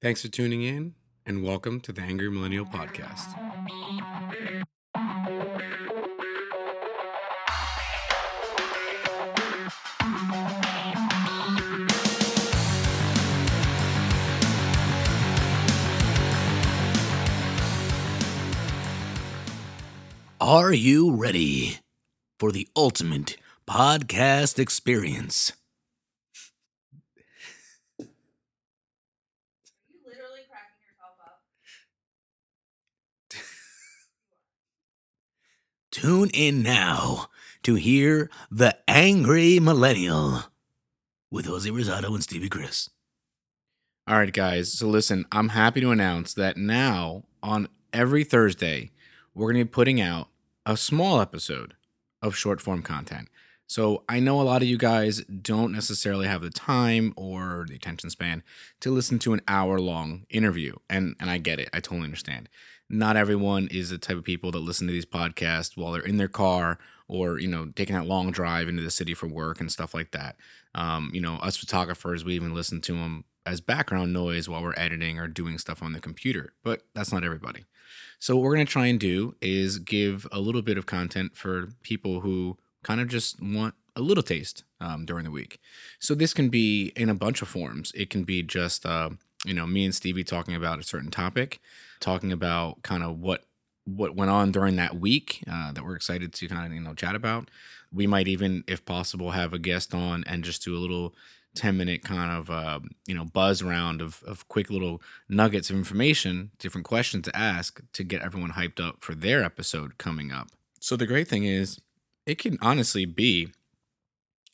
Thanks for tuning in, and welcome to the Angry Millennial Podcast. Are you ready for the ultimate podcast experience? you literally cracking yourself up? Tune in now to hear The Angry Millennial with Jose Rosado and Stevie Chris. All right, guys. So listen, I'm happy to announce that now on every Thursday, we're going to be putting out a small episode of short form content. So I know a lot of you guys don't necessarily have the time or the attention span to listen to an hour long interview. And and I get it. I totally understand. Not everyone is the type of people that listen to these podcasts while they're in their car or, you know, taking that long drive into the city for work and stuff like that. Um, you know, us photographers, we even listen to them as background noise while we're editing or doing stuff on the computer, but that's not everybody. So, what we're going to try and do is give a little bit of content for people who kind of just want a little taste um, during the week. So, this can be in a bunch of forms. It can be just, uh, you know, me and Stevie talking about a certain topic, talking about kind of what what went on during that week uh, that we're excited to kind of you know chat about. We might even, if possible, have a guest on and just do a little 10 minute kind of uh, you know buzz round of, of quick little nuggets of information different questions to ask to get everyone hyped up for their episode coming up so the great thing is it can honestly be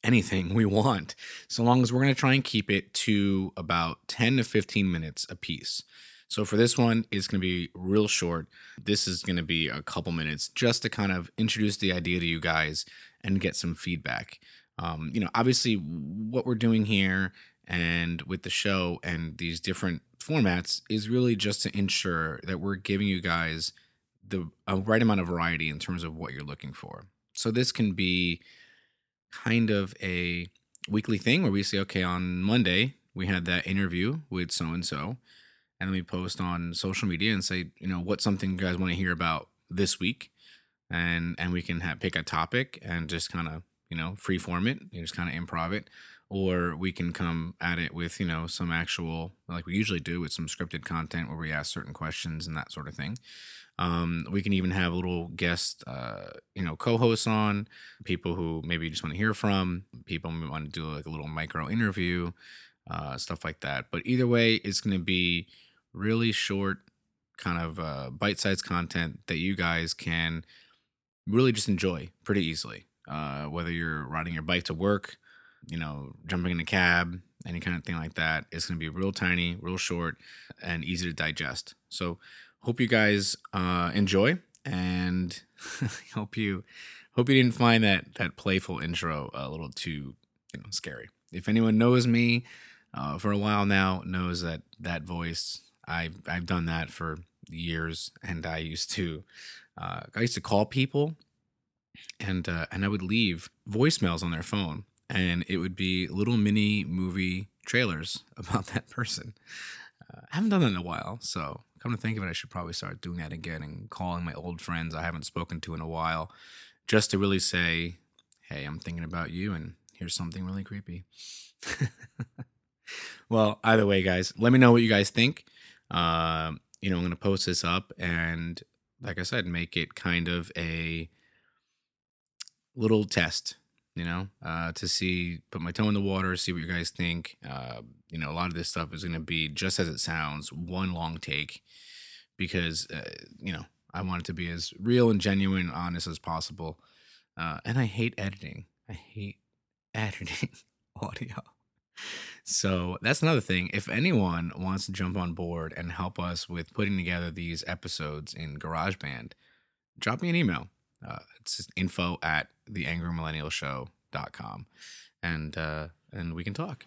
anything we want so long as we're going to try and keep it to about 10 to 15 minutes a piece so for this one it's going to be real short. This is going to be a couple minutes just to kind of introduce the idea to you guys and get some feedback. Um, you know, obviously what we're doing here and with the show and these different formats is really just to ensure that we're giving you guys the right amount of variety in terms of what you're looking for. So this can be kind of a weekly thing where we say, okay, on Monday we had that interview with so and so, and then we post on social media and say, you know, what's something you guys want to hear about this week, and and we can have, pick a topic and just kind of you know, free form it, you just kind of improv it, or we can come at it with, you know, some actual, like we usually do with some scripted content where we ask certain questions and that sort of thing. Um, we can even have a little guest, uh, you know, co-hosts on people who maybe you just want to hear from, people who want to do like a little micro interview, uh, stuff like that. But either way, it's going to be really short, kind of uh, bite-sized content that you guys can really just enjoy pretty easily uh, whether you're riding your bike to work, you know, jumping in a cab, any kind of thing like that. It's going to be real tiny, real short, and easy to digest. So, hope you guys uh, enjoy, and hope you hope you didn't find that that playful intro a little too you know scary. If anyone knows me uh, for a while now, knows that that voice I've I've done that for years, and I used to uh, I used to call people and uh, and I would leave voicemails on their phone, and it would be little mini movie trailers about that person. Uh, I haven't done that in a while, so come to think of it, I should probably start doing that again and calling my old friends I haven't spoken to in a while, just to really say, "Hey, I'm thinking about you, and here's something really creepy." well, either way, guys, let me know what you guys think. Uh, you know, I'm gonna post this up, and like I said, make it kind of a little test, you know, uh, to see, put my toe in the water, see what you guys think. Uh, you know, a lot of this stuff is going to be just as it sounds, one long take, because, uh, you know, I want it to be as real and genuine, and honest as possible. Uh, and I hate editing. I hate editing audio. So that's another thing. If anyone wants to jump on board and help us with putting together these episodes in GarageBand, drop me an email. Uh, it's info at theangrymillennialshow.com. And, uh, and we can talk.